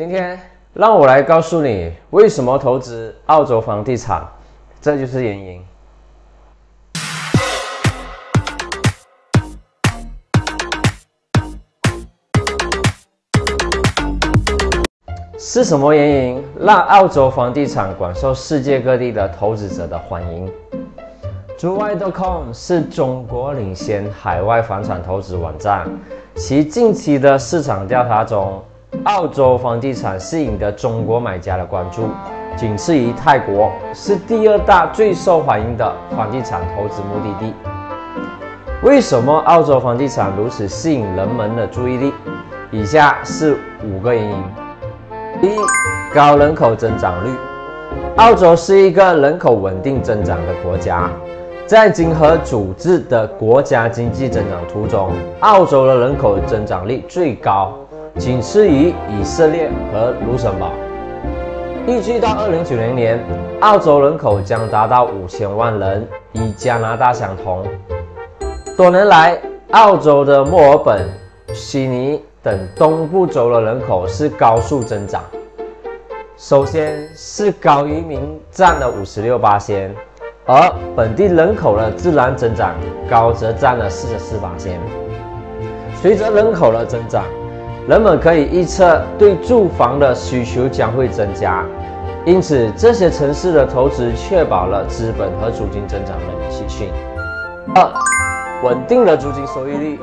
今天让我来告诉你为什么投资澳洲房地产，这就是原因。是什么原因让澳洲房地产广受世界各地的投资者的欢迎？珠外 .com 是中国领先海外房产投资网站，其近期的市场调查中，澳洲房地产吸引的中国买家的关注，仅次于泰国，是第二大最受欢迎的房地产投资目的地。为什么澳洲房地产如此吸引人们的注意力？以下是五个原因。一、高人口增长率。澳洲是一个人口稳定增长的国家，在经合组织的国家经济增长图中，澳洲的人口增长率最高，仅次于以色列和卢森堡。预计到二零九零年，澳洲人口将达到五千万人，与加拿大相同。多年来，澳洲的墨尔本、悉尼。等东部州的人口是高速增长，首先是高移民占了五十六八仙，而本地人口的自然增长高则占了四十四八仙。随着人口的增长，人们可以预测对住房的需求将会增加，因此这些城市的投资确保了资本和租金增长的连续性。二，稳定的租金收益率。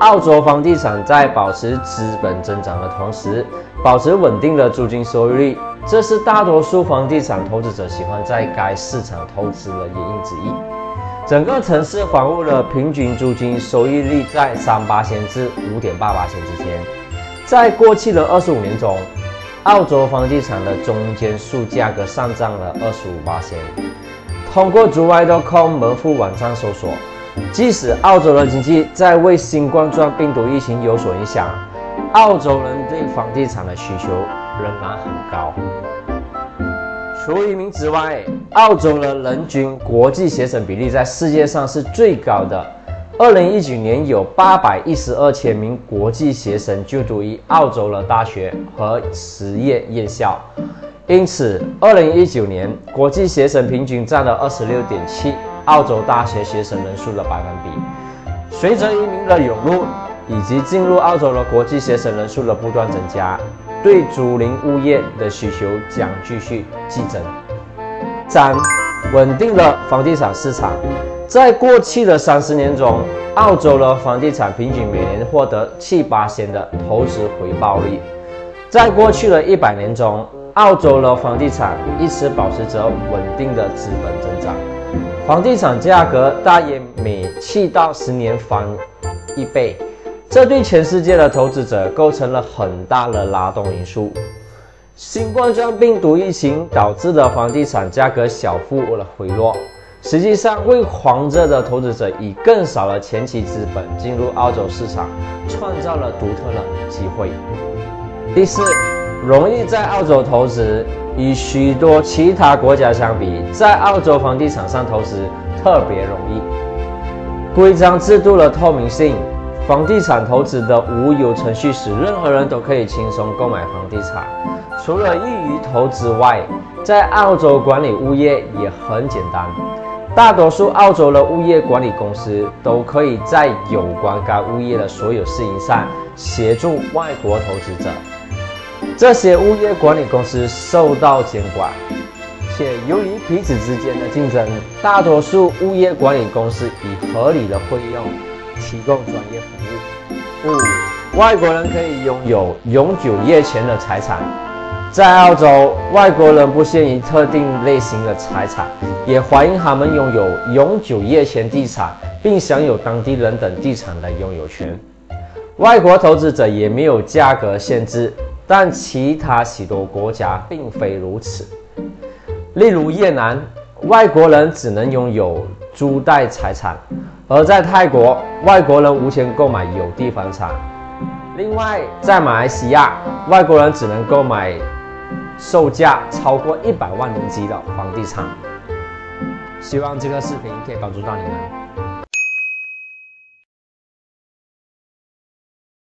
澳洲房地产在保持资本增长的同时，保持稳定的租金收益率，这是大多数房地产投资者喜欢在该市场投资的原因之一。整个城市房屋的平均租金收益率在三八千至五点八八千之间。在过去的二十五年中，澳洲房地产的中间数价格上涨了二十五八千。通过 z o i d c o m 门户网站搜索。即使澳洲的经济在为新冠状病毒疫情有所影响，澳洲人对房地产的需求仍然很高。除移民之外，澳洲的人均国际学生比例在世界上是最高的。二零一九年有八百一十二千名国际学生就读于澳洲的大学和实业院校，因此二零一九年国际学生平均占了二十六点七。澳洲大学学生人数的百分比，随着移民的涌入以及进入澳洲的国际学生人数的不断增加，对租赁物业的需求将继续激增。三、稳定的房地产市场，在过去的三十年中，澳洲的房地产平均每年获得七八千的投资回报率。在过去的一百年中，澳洲的房地产一直保持着稳定的资本增长。房地产价格大约每七到十年翻一倍，这对全世界的投资者构成了很大的拉动因素。新冠状病毒疫情导致的房地产价格小幅的回落，实际上为狂热的投资者以更少的前期资本进入澳洲市场创造了独特的机会。第四，容易在澳洲投资。与许多其他国家相比，在澳洲房地产上投资特别容易。规章制度的透明性，房地产投资的无忧程序使任何人都可以轻松购买房地产。除了易于投资外，在澳洲管理物业也很简单。大多数澳洲的物业管理公司都可以在有关该物业的所有事宜上协助外国投资者。这些物业管理公司受到监管，且由于彼此之间的竞争，大多数物业管理公司以合理的费用提供专业服务。五、外国人可以拥有永久业权的财产。在澳洲，外国人不限于特定类型的财产，也欢迎他们拥有永久业权地产，并享有当地人等地产的拥有权。外国投资者也没有价格限制。但其他许多国家并非如此，例如越南，外国人只能拥有租贷财产；而在泰国，外国人无权购买有地房产。另外，在马来西亚，外国人只能购买售价超过一百万零吉的房地产。希望这个视频可以帮助到你们。